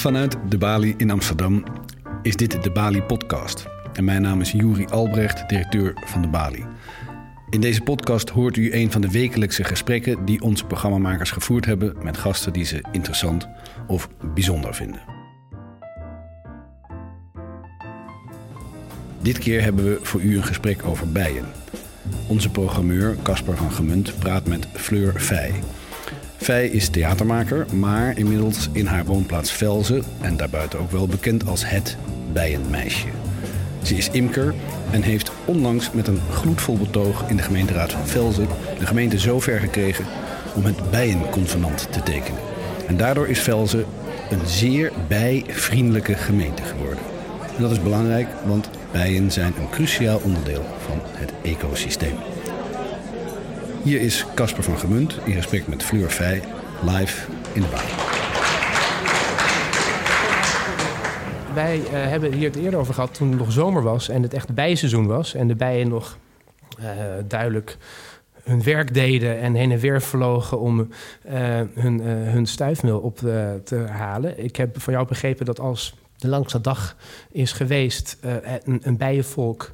Vanuit de Bali in Amsterdam is dit de Bali Podcast. En mijn naam is Juri Albrecht, directeur van de Bali. In deze podcast hoort u een van de wekelijkse gesprekken die onze programmamakers gevoerd hebben met gasten die ze interessant of bijzonder vinden. Dit keer hebben we voor u een gesprek over bijen. Onze programmeur Casper van Gemunt praat met Fleur Fey. Fey is theatermaker, maar inmiddels in haar woonplaats Velzen en daarbuiten ook wel bekend als het bijenmeisje. Ze is imker en heeft onlangs met een gloedvol betoog in de gemeenteraad van Velzen de gemeente zo ver gekregen om het bijenconvenant te tekenen. En daardoor is Velzen een zeer bijvriendelijke gemeente geworden. En dat is belangrijk, want bijen zijn een cruciaal onderdeel van het ecosysteem. Hier is Casper van Gemunt in gesprek met Fleur Fey live in de baan. Wij uh, hebben hier het eerder over gehad toen het nog zomer was en het echt bijenseizoen was. En de bijen nog uh, duidelijk hun werk deden en heen en weer vlogen om uh, hun, hun stuifmeel op te halen. Ik heb van jou begrepen dat als de langste dag is geweest, een, een bijenvolk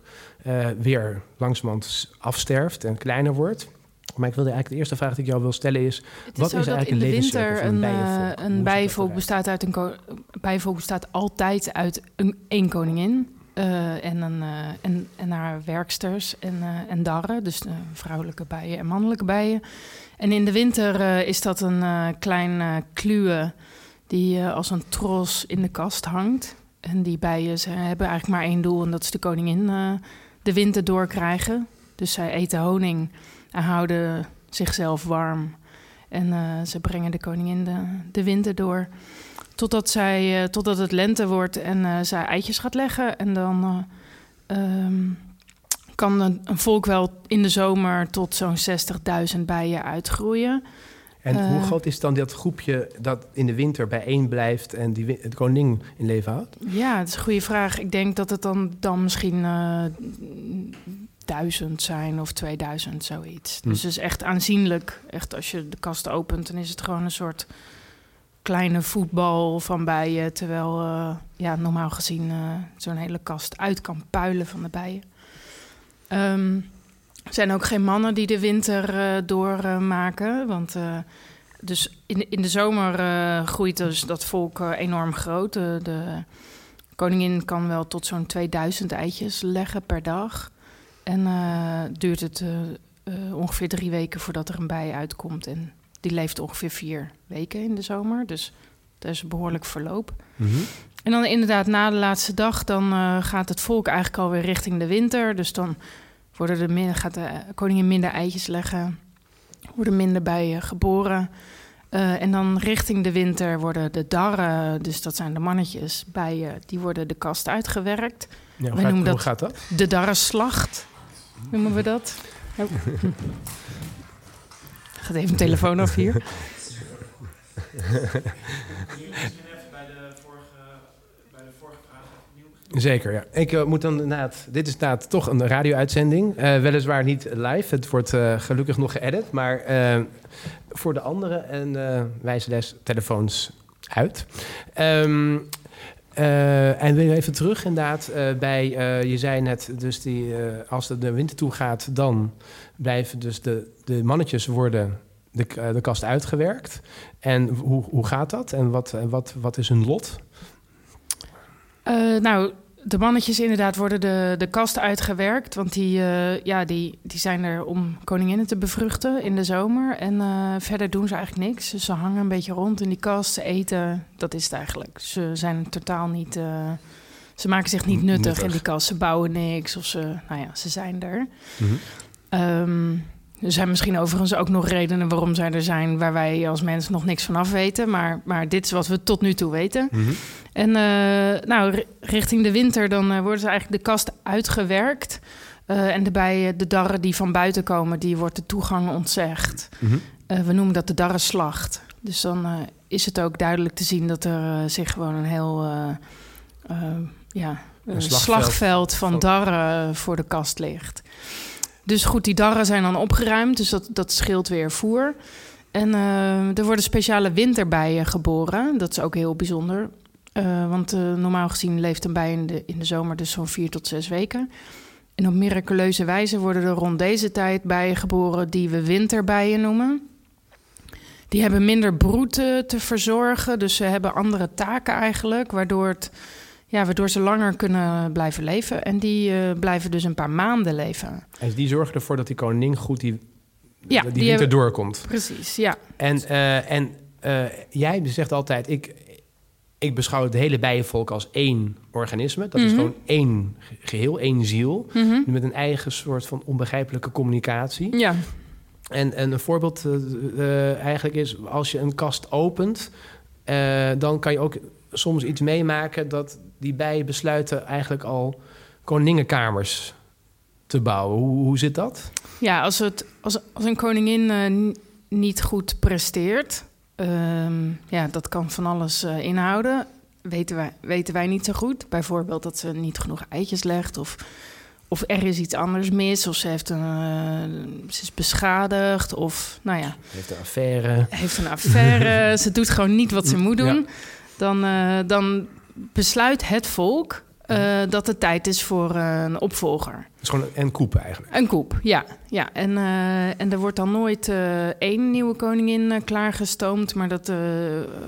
weer langzamerhand afsterft en kleiner wordt. Maar ik wilde eigenlijk de eerste vraag die ik jou wil stellen is: wat is, eigenlijk in de winter een, bijenvolk? Een bijenvolk bestaat uit een bijenvolk bestaat altijd uit een één koningin. Uh, en, een, uh, en, en haar werksters en, uh, en darren, dus vrouwelijke bijen en mannelijke bijen. En in de winter is dat een klein kluwe die als een tros in de kast hangt. En die bijen ze hebben eigenlijk maar één doel en dat is de koningin de winter doorkrijgen. Dus zij eten honing en houden zichzelf warm. En uh, ze brengen de koningin de, de winter door. Totdat, zij, uh, totdat het lente wordt en uh, zij eitjes gaat leggen. En dan um, kan een, een, volk wel in de zomer tot zo'n 60.000 bijen uitgroeien. En hoe groot is dan dat groepje dat in de winter bijeen blijft en die de koning in leven houdt? Ja, dat is een goede vraag. Ik denk dat het dan, dan misschien duizend zijn of 2000, zoiets. Hm. Dus het is echt aanzienlijk. Echt als je de kast opent, dan is het gewoon een soort kleine voetbal van bijen. Terwijl uh, ja, normaal gezien uh, zo'n hele kast uit kan puilen van de bijen. Um, er zijn ook geen mannen die de winter uh, doormaken. want dus in, in de zomer groeit dus dat volk enorm groot. de koningin kan wel tot zo'n 2000 eitjes leggen per dag. En uh, duurt het uh, ongeveer drie weken voordat er een bij uitkomt. En die leeft ongeveer vier weken in de zomer. Dus dat is een behoorlijk verloop. Mm -hmm. En dan inderdaad, na de laatste dag, dan gaat het volk eigenlijk alweer richting de winter. Dus dan worden de, gaat de koningin minder eitjes leggen. Worden minder bijen geboren. Uh, en dan richting de winter worden de darren, dus dat zijn de mannetjes, bijen, die worden de kast uitgewerkt. Ja, hoe, gaat, dat gaat dat? De darrenslacht noemen we dat. Gaat even een telefoon af hier. Zeker, ja. Ik uh, moet dan inderdaad... Dit is inderdaad toch een radio-uitzending. Uh, weliswaar niet live. Het wordt uh, gelukkig nog geëdit. Maar voor de anderen en wijze les telefoons uit. Um, uh, en weer even terug inderdaad uh, bij, uh, je zei net, dus die, als het de winter toe gaat, dan blijven dus de, de mannetjes worden de, de kast uitgewerkt. En hoe, hoe gaat dat en wat, wat, wat is hun lot? nou, de mannetjes inderdaad worden de, de kast uitgewerkt. Want die, uh, ja, die, die zijn er om koninginnen te bevruchten in de zomer. En uh, verder doen ze eigenlijk niks. Dus ze hangen een beetje rond in die kast. Ze eten, dat is het eigenlijk. Ze zijn totaal niet... Uh, ze maken zich niet nuttig, nuttig, in die kast. Ze bouwen niks of ze... Nou ja, ze zijn er. Mm -hmm. um, er zijn misschien overigens ook nog redenen waarom zij er zijn... waar wij als mensen nog niks van af weten. Maar, maar dit is wat we tot nu toe weten. Mm -hmm. En uh, nou, richting de winter dan uh, worden ze eigenlijk de kast uitgewerkt. Uh, en daarbij de darren die van buiten komen, die wordt de toegang ontzegd. Mm -hmm. we noemen dat de darrenslacht. Dus dan is het ook duidelijk te zien dat er zich gewoon een heel ja, een slagveld, slagveld van darren voor de kast ligt. Dus goed, die darren zijn dan opgeruimd, dus dat, dat scheelt weer voer. En er worden speciale winterbijen geboren. Dat is ook heel bijzonder. Uh, want uh, normaal gezien leeft een bij in de, in de zomer dus zo'n vier tot zes weken. En op miraculeuze wijze worden er rond deze tijd bijen geboren die we winterbijen noemen. Die hebben minder broed te verzorgen, dus ze hebben andere taken eigenlijk, waardoor, het, ja, waardoor ze langer kunnen blijven leven. En die uh, blijven dus een paar maanden leven. En die zorgen ervoor dat die koningin goed die, ja, die, die winter hebben, doorkomt. Precies, ja. En, uh, en uh, jij zegt altijd, ik, ik beschouw het hele bijenvolk als één organisme. Dat mm -hmm. is gewoon één geheel, één ziel. Mm -hmm. Met een eigen soort van onbegrijpelijke communicatie. Ja. En, en een voorbeeld eigenlijk is, als je een kast opent... Dan kan je ook soms iets meemaken... dat die bijen besluiten eigenlijk al koningenkamers te bouwen. Hoe, hoe zit dat? Ja, als, het, als, als een koningin niet goed presteert... Um, ja, dat kan van alles uh, inhouden. Weten wij, weten wij niet zo goed. Bijvoorbeeld dat ze niet genoeg eitjes legt. Of, of er is iets anders mis. Of ze, heeft een, uh, ze is beschadigd. Of nou ja. Heeft een affaire. Heeft een affaire. ze doet gewoon niet wat ze moet doen. Ja. Dan, uh, dan besluit het volk uh, dat het tijd is voor uh, een opvolger. Het is gewoon een koep eigenlijk. Een koep, ja. ja. En, uh, en er wordt dan nooit één nieuwe koningin klaargestoomd, maar dat,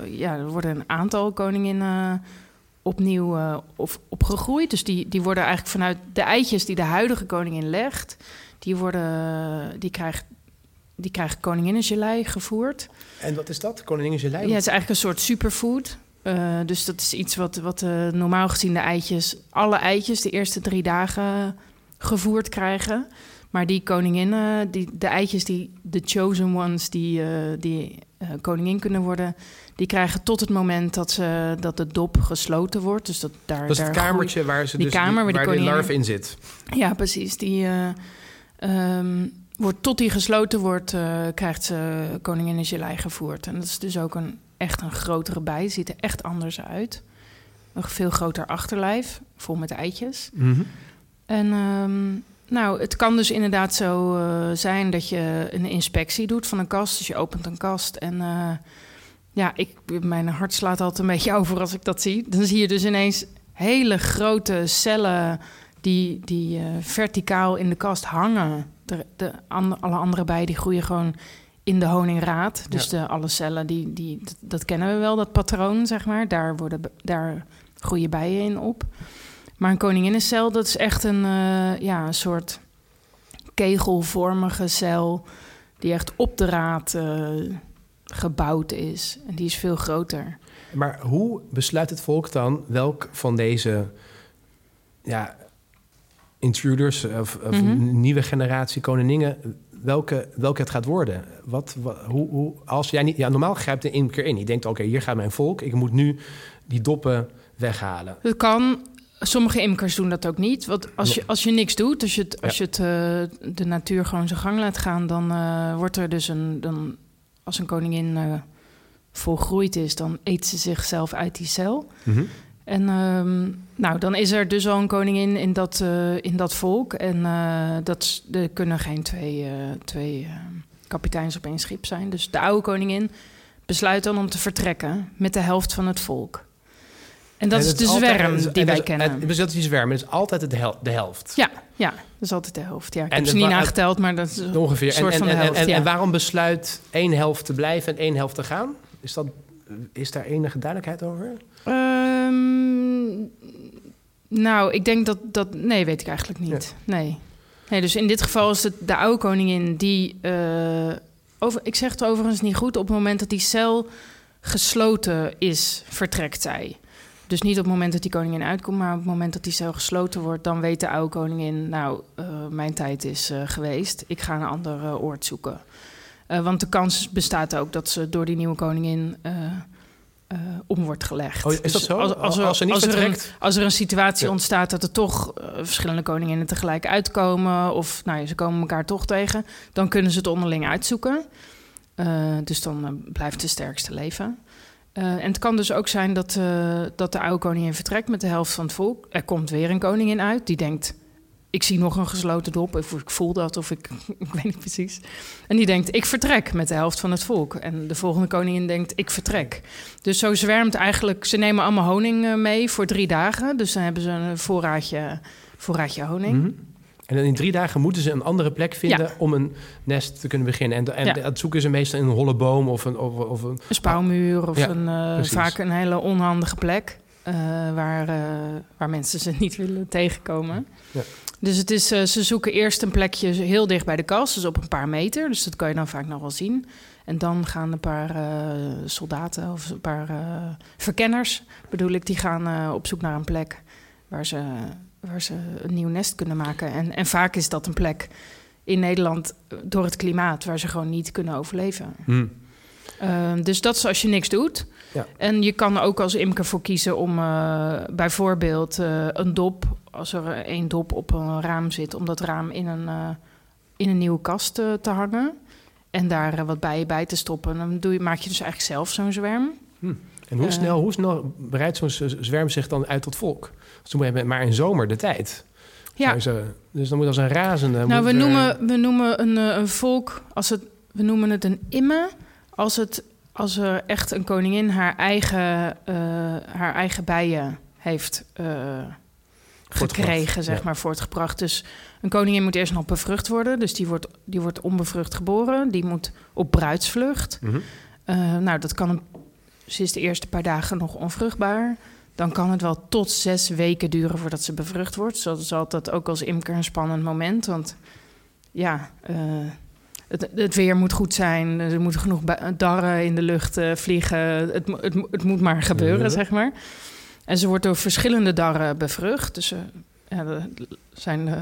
ja, er worden een aantal koninginnen opnieuw of opgegroeid. Dus die, die worden eigenlijk vanuit de eitjes die de huidige koningin legt, die, worden, die krijgt die krijgen koninginnengelei gevoerd. En wat is dat, koninginnengelei? Ja, het is eigenlijk een soort superfood. Uh, dus dat is iets wat, wat uh, normaal gezien de eitjes, alle eitjes, de eerste drie dagen gevoerd krijgen. Maar die koninginnen, die, de eitjes, die, de chosen ones, die, uh, die koningin kunnen worden, die krijgen tot het moment dat, ze, dat de dop gesloten wordt. Dus dat, daar, dat is het daar kamertje waar ze die dus kamer, die, waar, waar de larve in zit. Ja, precies. Die, um, wordt, tot die gesloten wordt, krijgt ze koninginnengelei gevoerd. En dat is dus ook een echt een grotere bij. Ziet er echt anders uit. Een veel groter achterlijf, vol met eitjes. Mm -hmm. En um, nou, het kan dus inderdaad zo uh, zijn dat je een inspectie doet van een kast. Dus je opent een kast en uh, ja, ik, mijn hart slaat altijd een beetje over als ik dat zie. Dan zie je dus ineens hele grote cellen die, die uh, verticaal in de kast hangen. De, de alle andere bijen die groeien gewoon in de honingraad. Dus ja. de, alle cellen, die, die, dat, kennen we wel, dat patroon, zeg maar. Daar, worden, daar groeien bijen in op. Maar een koninginnencel, dat is echt een, uh, ja, een soort kegelvormige cel... die echt op de raad uh, gebouwd is. En die is veel groter. Maar hoe besluit het volk dan welk van deze... Ja, intruders of, of mm -hmm. nieuwe generatie koningen welke, welke het gaat worden. Wat, wat, hoe, hoe, als jij niet, ja, normaal grijpt de imker in. Je denkt, oké, okay, hier gaat mijn volk. Ik moet nu die doppen weghalen. Het kan. Sommige imkers doen dat ook niet. Want als je, als je niks doet, als je, het, als je het, uh, de natuur gewoon zijn gang laat gaan... dan uh, wordt er dus een... Dan, als een koningin uh, volgroeid is, dan eet ze zichzelf uit die cel. Mm -hmm. En um, nou, dan is er dus al een koningin in dat, uh, in dat volk. En uh, dat, er kunnen geen twee, uh, twee kapiteins op één schip zijn. Dus de oude koningin besluit dan om te vertrekken met de helft van het volk. En dat en is de zwerm altijd, die wij dus, kennen. Dus dat is die zwerm, dat is altijd de, hel de helft. Ja, ja, dat is altijd de helft. Ja, ik en heb ze niet nageteld, maar dat is ongeveer. Een soort en, van de helft, en, ja. en waarom besluit één helft te blijven en één helft te gaan? Is, dat, is daar enige duidelijkheid over? Um, nou, ik denk dat dat. Nee, weet ik eigenlijk niet. Ja. Nee. nee. Dus in dit geval is het de oude koningin die. Uh, over, ik zeg het overigens niet goed. Op het moment dat die cel gesloten is, vertrekt zij. Dus niet op het moment dat die koningin uitkomt, maar op het moment dat die cel gesloten wordt, dan weet de oude koningin, nou, uh, mijn tijd is uh, geweest. Ik ga een ander oord zoeken. want de kans bestaat ook dat ze door die nieuwe koningin uh, om wordt gelegd. Oh, is dus dat zo? Als, als, er, als, er, niet als, er een, vertrekt? als er een situatie ja. ontstaat dat er toch uh, verschillende koninginnen tegelijk uitkomen, of nou ja, ze komen elkaar toch tegen, dan kunnen ze het onderling uitzoeken. Uh, dus dan blijft de sterkste leven. en het kan dus ook zijn dat, dat de oude koningin vertrekt met de helft van het volk. Er komt weer een koningin uit die denkt: ik zie nog een gesloten dop, of ik voel dat, of ik, ik weet niet precies. En die denkt, ik vertrek met de helft van het volk. En de volgende koningin denkt, ik vertrek. Dus zo zwermt eigenlijk, ze nemen allemaal honing eh, mee voor drie dagen. Dus dan hebben ze een voorraadje, voorraadje honing. Mhm. En dan in drie dagen moeten ze een andere plek vinden om een nest te kunnen beginnen. En, en Ja. dat zoeken ze meestal in een holle boom of een... Of, of een Een spouwmuur of Ja, een, eh, vaak een hele onhandige plek eh, waar, waar mensen ze niet willen tegenkomen. Ja. Dus het is, eh, ze zoeken eerst een plekje heel dicht bij de kast, dus op een paar meter. Dus dat kan je dan vaak nog wel zien. En dan gaan een paar eh, soldaten of een paar eh, verkenners, bedoel ik, die gaan op zoek naar een plek waar ze, waar ze een nieuw nest kunnen maken. En, en vaak is dat een plek in Nederland door het klimaat waar ze gewoon niet kunnen overleven. Hm. Ehm, dus dat is als je niks doet. Ja. En je kan ook als imker voor kiezen om bijvoorbeeld een dop, als er eh, één dop op een raam zit, om dat raam in een, eh, in een nieuwe kast eh, te hangen. En daar wat bijen bij te stoppen. Dan doe je, maak je dus eigenlijk zelf zo'n zwerm. En hoe snel, hoe snel bereidt zo'n zwerm zich dan uit tot volk? Ze hebben maar in zomer de tijd. Ja, ze- dus dan moet als een razende... nou, we er- noemen, we noemen een, een volk, als het, we noemen het een imme, als, het, als er echt een koningin haar eigen, haar eigen bijen heeft Voortgebracht, gekregen, zeg ja. maar, voortgebracht. Dus een koningin moet eerst nog bevrucht worden. Dus die wordt, die wordt onbevrucht geboren. Die moet op bruidsvlucht. Mhm. Eh, nou, dat kan ze is de eerste paar dagen nog onvruchtbaar. Dan kan het wel tot zes weken duren voordat ze bevrucht wordt. Dat is altijd ook als imker een spannend moment. Want ja, eh, het, het weer moet goed zijn. Er moeten genoeg darren in de lucht eh, vliegen. Het, het, het moet maar gebeuren, Ja. zeg maar. En ze wordt door verschillende darren bevrucht. Dus eh, ja, er zijn, eh,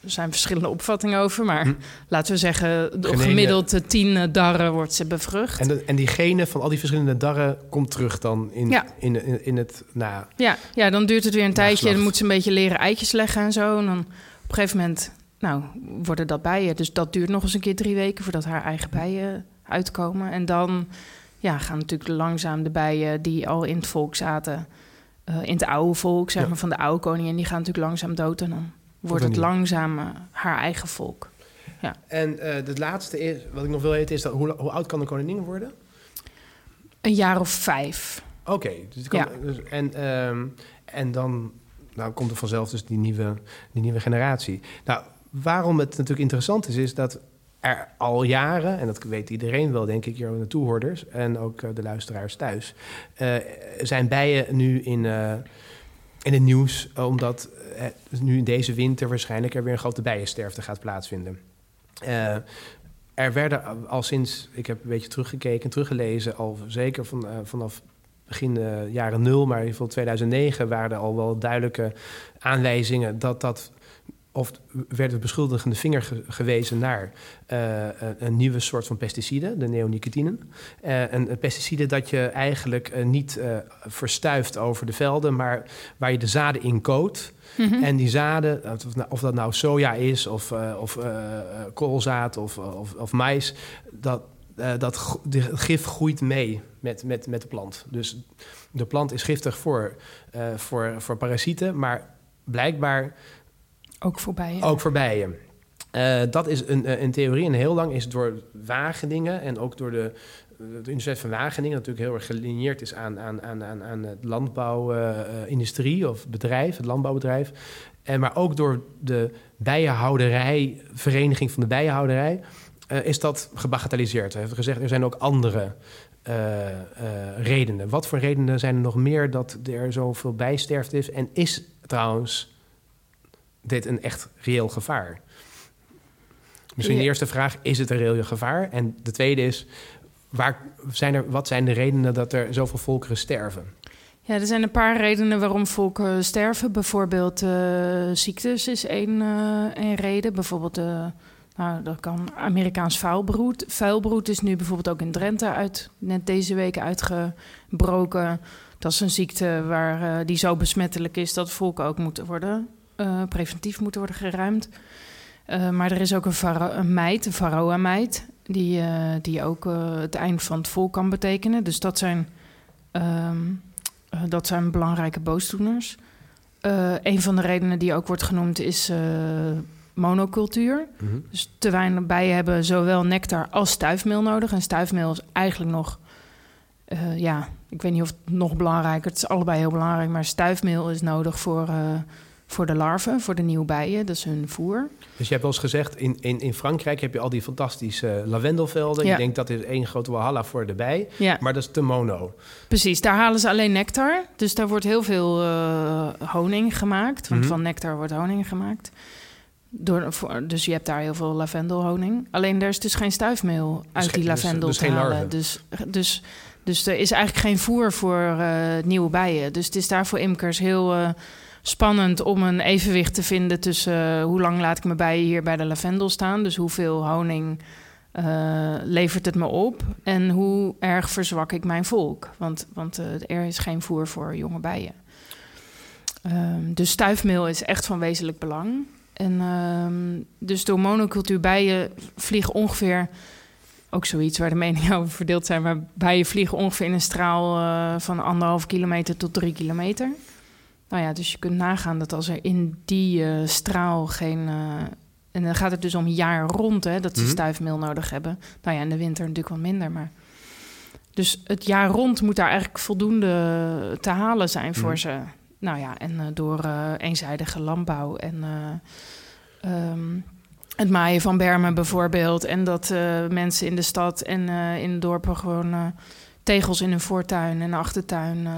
er zijn verschillende opvattingen over. Maar Hm. laten we zeggen, door gemiddeld eh, tien darren wordt ze bevrucht. En, de, en die genen van al die verschillende darren komt terug dan in, Ja. in, in, in het... Nou, Ja, ja, dan duurt het weer een tijdje. Dan moet ze een beetje leren eitjes leggen en zo. En dan op een gegeven moment, nou, worden dat bijen. Dus dat duurt nog eens een keer drie weken voordat haar eigen bijen uitkomen. En dan ja, gaan natuurlijk langzaam de bijen die al in het volk zaten, eh, in het oude volk, zeg Ja. maar, van de oude koningin, die gaan natuurlijk langzaam dood. En dan wordt het langzaam eh, haar eigen volk. en eh het laatste is, wat ik nog wil weten is, dat, hoe, hoe oud kan een koningin worden? Een jaar of vijf. Oké, dus, Ja. dus en, ehm, en dan nou, komt er vanzelf dus die nieuwe, die nieuwe generatie. Nou, waarom het natuurlijk interessant is, is dat er al jaren, en dat weet iedereen wel, denk ik, hier de toehoorders en ook eh, de luisteraars thuis, eh, zijn bijen nu in, eh, in het nieuws, omdat nu in deze winter waarschijnlijk er weer een grote bijensterfte gaat plaatsvinden. Er werden al sinds, ik heb een beetje teruggekeken, teruggelezen, al zeker van, vanaf begin jaren nul, maar in ieder geval 2009 waren er al wel duidelijke aanwijzingen dat dat of werd de beschuldigende vinger ge- gewezen naar eh, een, nieuwe soort van pesticide, de neonicotinen. Eh, een, een pesticide dat je eigenlijk eh, niet verstuift over de velden, maar waar je de zaden in koopt. Mhm. En die zaden, of, nou- of dat nou soja is, of, of koolzaad of, of, of mais, dat, dat gif groeit mee met, met, met de plant. Dus de plant is giftig voor, voor, voor parasieten, maar blijkbaar Ook voor bijen. ook voor bijen. Eh, dat is een, eh, een theorie en heel lang is het door Wageningen en ook door de, de Universiteit van Wageningen, natuurlijk heel erg gelineerd is aan, aan, aan, aan, aan het landbouwindustrie of bedrijf, het landbouwbedrijf. En, maar ook door de bijenhouderij, vereniging van de bijenhouderij, eh, is dat gebagatelliseerd. Hij heeft gezegd, er zijn ook andere eh, eh, redenen. Wat voor redenen zijn er nog meer dat er zoveel bijsterfte is? En is trouwens dit een echt reëel gevaar? Misschien de eerste vraag, is het een reëel gevaar? En de tweede is, waar zijn er, wat zijn de redenen dat er zoveel volkeren sterven? Ja, er zijn een paar redenen waarom volken sterven. Bijvoorbeeld eh, ziektes is één, eh, één reden. Bijvoorbeeld, eh, nou, dat kan Amerikaans vuilbroed. Vuilbroed is nu bijvoorbeeld ook in Drenthe uit, net deze week uitgebroken. Dat is een ziekte waar, die zo besmettelijk is dat volken ook moeten worden, eh, preventief moeten worden geruimd. Eh, maar er is ook een, een meid, een varroa-meid, die, eh, die ook het eind van het volk kan betekenen. Dus dat zijn... ehm, eh, dat zijn belangrijke boosdoeners. Een van de redenen die ook wordt genoemd is monocultuur. Mhm. Dus te weinig bijen hebben zowel nectar als stuifmeel nodig. En stuifmeel is eigenlijk nog, ja, ik weet niet of het nog belangrijker Het is allebei heel belangrijk, maar stuifmeel is nodig voor, voor de larven, voor de nieuwe bijen. Dat is hun voer. Dus je hebt wel eens gezegd, in, in, in Frankrijk heb je al die fantastische lavendelvelden. Ja. Je denkt dat is één grote walhalla voor de bij. Ja, Maar dat is te mono. precies. Daar halen ze alleen nectar. Dus daar wordt heel veel eh, honing gemaakt. Want Mhm. van nectar wordt honing gemaakt. Door, voor, dus je hebt daar heel veel lavendelhoning. Alleen er is dus geen stuifmeel uit geen- die dus- lavendel dus te geen halen. Dus, dus, dus er is eigenlijk geen voer voor eh, nieuwe bijen. Dus het is daar voor imkers heel eh, spannend om een evenwicht te vinden tussen eh, hoe lang laat ik mijn bijen hier bij de lavendel staan. Dus hoeveel honing eh, levert het me op en hoe erg verzwak ik mijn volk. Want, want eh, er is geen voer voor jonge bijen. Ehm, dus stuifmeel is echt van wezenlijk belang. En ehm, dus door monocultuur bijen vliegen ongeveer, ook zoiets waar de meningen over verdeeld zijn, maar bijen vliegen ongeveer in een straal van anderhalf kilometer tot drie kilometer. Nou ja, dus je kunt nagaan dat als er in die eh, straal geen. eh, en dan gaat het dus om jaar rond hè, dat ze Mhm. stuifmeel nodig hebben. Nou ja, in de winter natuurlijk wat minder, maar. Dus het jaar rond moet daar eigenlijk voldoende te halen zijn voor Mhm. ze. Nou ja, en eh, door eenzijdige landbouw en eh, ehm, het maaien van bermen bijvoorbeeld. En dat mensen in de stad en in de dorpen gewoon tegels in hun voortuin en achtertuin. eh,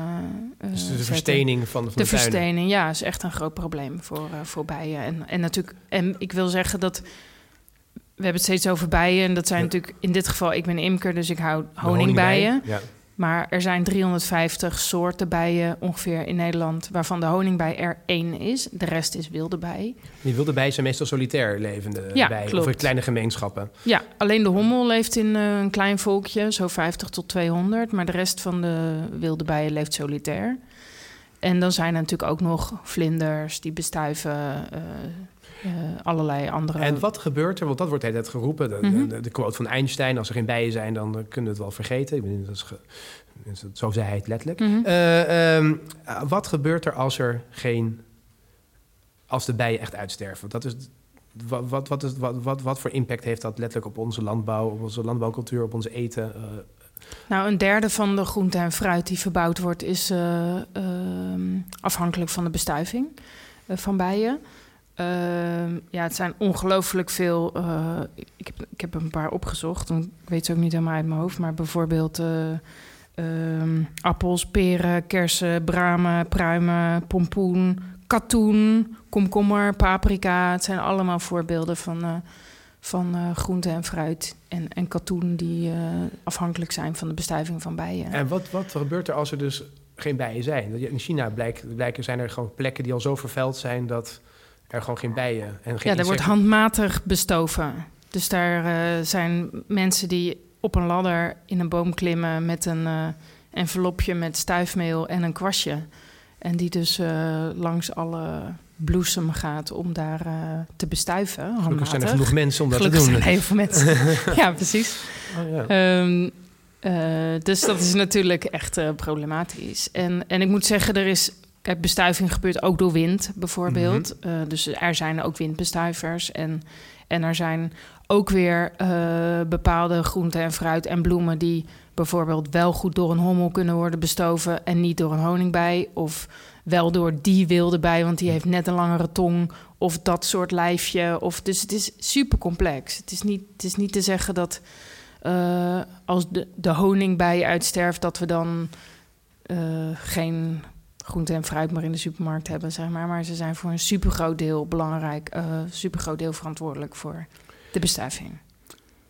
eh, Dus de zetten. verstening van, van de, De verstening, ja, is echt een groot probleem voor, eh, voor bijen. En, en natuurlijk, en ik wil zeggen dat. We hebben het steeds over bijen. En dat zijn Ja. natuurlijk in dit geval, ik ben imker, dus ik hou honingbijen. Ja. Maar er zijn 350 soorten bijen ongeveer in Nederland, waarvan de honingbij er één is. De rest is wilde bij. Die wilde bijen zijn meestal solitair levende Ja, bijen. klopt. Of in kleine gemeenschappen. Ja, alleen de hommel leeft in eh, een klein volkje, zo 50 tot 200. Maar de rest van de wilde bijen leeft solitair. En dan zijn er natuurlijk ook nog vlinders die bestuiven, eh, eh, allerlei andere... En wat gebeurt er? Want dat wordt de hele tijd geroepen. De, Mhm. de, de quote van Einstein: als er geen bijen zijn, dan eh, kunnen we het wel vergeten. Ik bedoel, dat is ge- zo zei hij het letterlijk. Mhm. Eh, ehm, eh, wat gebeurt er als er geen. als de bijen echt uitsterven? Dat is. Wat, wat, wat, is, wat, wat, wat voor impact heeft dat letterlijk op onze landbouw, op onze landbouwcultuur, op onze eten? Nou, een derde van de groente en fruit die verbouwd wordt, is eh, ehm, afhankelijk van de bestuiving van bijen. Ehm, ja, het zijn ongelooflijk veel. eh, ik, heb, ik heb een paar opgezocht, want ik weet ze ook niet helemaal uit mijn hoofd. Maar bijvoorbeeld eh, ehm, appels, peren, kersen, bramen, pruimen, pompoen, katoen, komkommer, paprika. Het zijn allemaal voorbeelden van, eh van en fruit en, en katoen die afhankelijk zijn van de bestuiving van bijen. En wat, wat gebeurt er als er dus geen bijen zijn? In China blijken zijn er gewoon plekken die al zo vervuild zijn dat er gewoon geen bijen en geen ja, daar wordt handmatig bestoven. Dus daar eh, zijn mensen die op een ladder in een boom klimmen met een eh, envelopje met stuifmeel en een kwastje. En die dus eh, langs alle bloesem gaat om daar te bestuiven. Gelukkig zijn er handmatig. genoeg mensen om dat Gelukkig te doen. zijn er heel veel mensen. ja, precies. Oh, ja. Ehm, eh, dus dat is natuurlijk echt problematisch. En, en ik moet zeggen, er is. Kijk, bestuiving gebeurt ook door wind, bijvoorbeeld. Mhm. Eh, dus er zijn ook windbestuivers. En, en er zijn ook weer eh, bepaalde groenten en fruit en bloemen die bijvoorbeeld wel goed door een hommel kunnen worden bestoven en niet door een honingbij. Of wel door die wilde bij, want die heeft net een langere tong. Of dat soort lijfje. Of, dus het is super complex. Het is niet, het is niet te zeggen dat eh, als de, de honingbij uitsterft, dat we dan geen groente en fruit meer in de supermarkt hebben, zeg maar. Maar ze zijn voor een supergroot deel belangrijk, eh supergroot deel verantwoordelijk voor de bestuiving.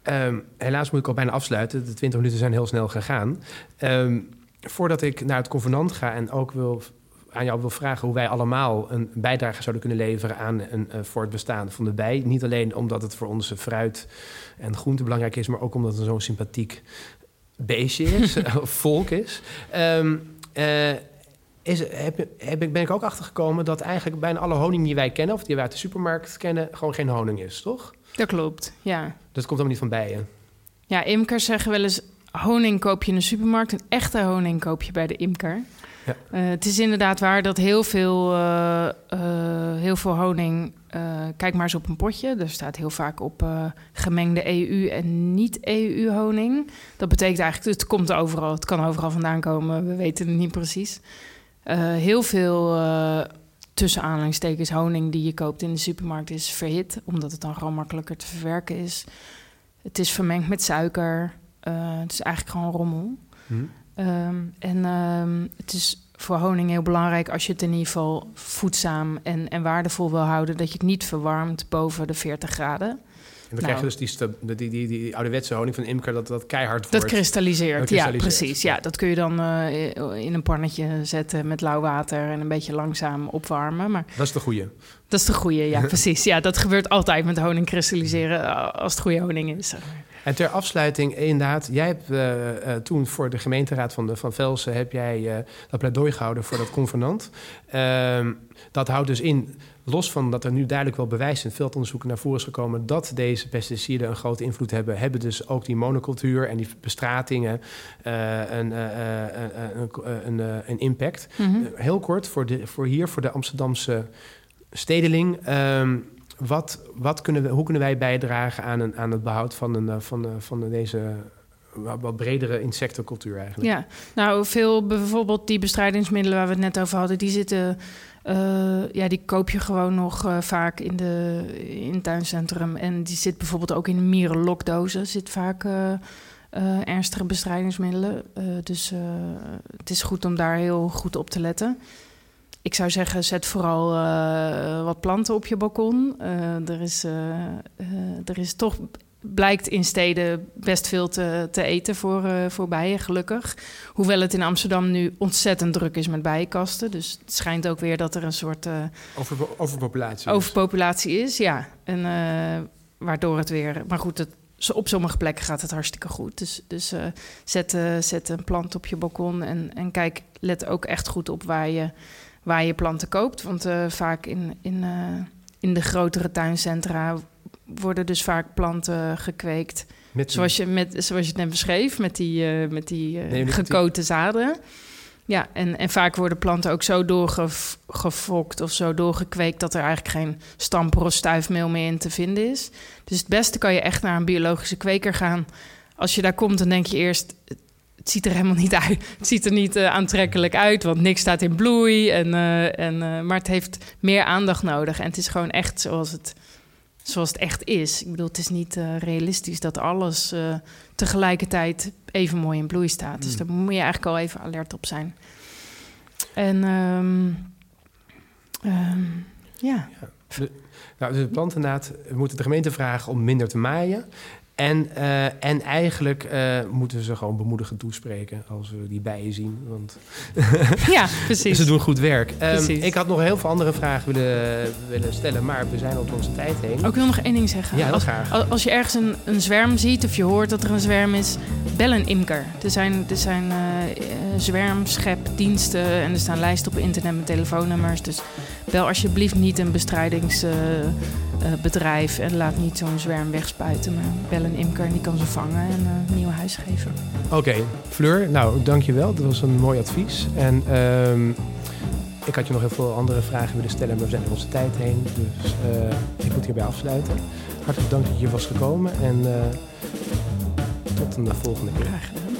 Ehm, helaas moet ik al bijna afsluiten. De 20 minuten zijn heel snel gegaan. Ehm, voordat ik naar het convenant ga en ook wil, aan jou wil vragen hoe wij allemaal een bijdrage zouden kunnen leveren aan een, eh, voor het bestaan van de bij. Niet alleen omdat het voor onze fruit en groente belangrijk is, maar ook omdat het zo'n sympathiek beestje is, volk is. Eh, is heb, heb, ben ik ook achtergekomen dat eigenlijk bijna alle honing die wij kennen, of die wij uit de supermarkt kennen, gewoon geen honing is, toch? Dat klopt, ja. Dat komt helemaal niet van bijen. Ja, imkers zeggen wel eens... honing koop je in de supermarkt... een echte honing koop je bij de imker. Ja. Eh, het is inderdaad waar dat heel veel, eh, eh, heel veel honing... kijk maar eens op een potje. Er staat heel vaak op gemengde EU en niet-EU honing. Dat betekent eigenlijk, het komt overal. Het kan overal vandaan komen. We weten het niet precies. Eh, heel veel... eh, tussen aanhalingstekens honing die je koopt in de supermarkt is verhit, omdat het dan gewoon makkelijker te verwerken is. Het is vermengd met suiker. Eh, het is eigenlijk gewoon rommel. Hm. Ehm, en ehm, het is voor honing heel belangrijk als je het in ieder geval voedzaam en, en waardevol wil houden, dat je het niet verwarmt boven de 40 graden. En dan krijg je dus die, die, die, die, die ouderwetse honing van de imker dat dat keihard Dat wordt. kristalliseert, Dat ja, kristalliseert. precies. Ja, dat kun je dan eh, in een pannetje zetten met lauw water en een beetje langzaam opwarmen. Maar Dat is de goede. dat is de goede, ja, precies. Ja, dat gebeurt altijd met honing kristalliseren eh, als het goede honing is. En ter afsluiting, inderdaad, jij hebt eh, eh, toen voor de gemeenteraad van, de, van Velsen... heb jij eh, dat pleidooi gehouden voor dat convenant. Ehm, dat houdt dus in, los van dat er nu duidelijk wel bewijs in veldonderzoeken naar voren is gekomen... dat deze pesticiden een grote invloed hebben... hebben dus ook die monocultuur en die bestratingen eh, een, eh, eh, een, een, een impact. Mhm. Heel kort, voor, de, voor hier, voor de Amsterdamse stedeling... ehm, wat, wat kunnen we, hoe kunnen wij bijdragen aan, een, aan het behoud van, een, van, van deze wat wat bredere insectencultuur eigenlijk? Ja, nou, veel bijvoorbeeld die bestrijdingsmiddelen waar we het net over hadden, die zitten. Eh, ja, die koop je gewoon nog eh, vaak in, de, in het tuincentrum. En die zit bijvoorbeeld ook in mierenlokdozen. Zit vaak eh, ernstige bestrijdingsmiddelen. Dus het is goed om daar heel goed op te letten. Ik zou zeggen, zet vooral wat planten op je balkon. Er, is, er is toch blijkt in steden best veel te, te eten voor, eh, voor bijen, gelukkig. Hoewel het in Amsterdam nu ontzettend druk is met bijenkasten. Dus het schijnt ook weer dat er een soort eh, Over, overpopulatie. overpopulatie is. Ja, en eh, waardoor het weer... Maar goed, het, op sommige plekken gaat het hartstikke goed. Dus, dus zet, zet een plant op je balkon en, en kijk, let ook echt goed op waar je, waar je planten koopt. Want vaak in, in, in de grotere tuincentra worden dus vaak planten gekweekt... Zoals je, met, zoals je het net beschreef, met die, eh, met die eh, Nee, gekoten zaden. Ja, en, en vaak worden planten ook zo doorgefokt of zo doorgekweekt... dat er eigenlijk geen stamper of stuifmeel meer in te vinden is. Dus het beste kan je echt naar een biologische kweker gaan. Als je daar komt, dan denk je eerst... Het ziet er helemaal niet uit. Het ziet er niet eh, aantrekkelijk uit, want niks staat in bloei. En, en, maar het heeft meer aandacht nodig. En het is gewoon echt zoals het, zoals het echt is. Ik bedoel, het is niet eh, realistisch dat alles eh, tegelijkertijd even mooi in bloei staat. Dus Hmm. daar moet je eigenlijk al even alert op zijn. En ehm, ehm, ja, Nou, dus de plantennaad we moeten de gemeente vragen om minder te maaien. En, eh, en eigenlijk eh, moeten we ze gewoon bemoedigend toespreken als we die bijen zien. Want ja precies. ze doen goed werk. Ehm, ik had nog heel veel andere vragen willen, willen stellen, maar we zijn op onze tijd heen. Ook wil nog één ding zeggen. Ja, heel als, graag. als- je ergens een, een zwerm ziet of je hoort dat er een zwerm is, bel een imker. Er zijn, er zijn eh, zwermschepdiensten en er staan lijsten op internet met telefoonnummers. Dus bel alsjeblieft niet een bestrijdingsbedrijf en laat niet zo'n zwerm wegspuiten. Maar bel een imker en die kan ze vangen en eh, een nieuw huis geven. Oké, Fleur, nou dankjewel. Dat was een mooi advies. En ehm, ik had je nog heel veel andere vragen willen stellen, maar we zijn er onze tijd heen. Dus eh, ik moet hierbij afsluiten. Hartelijk dank dat je hier was gekomen en eh, tot een volgende keer. Graag gedaan.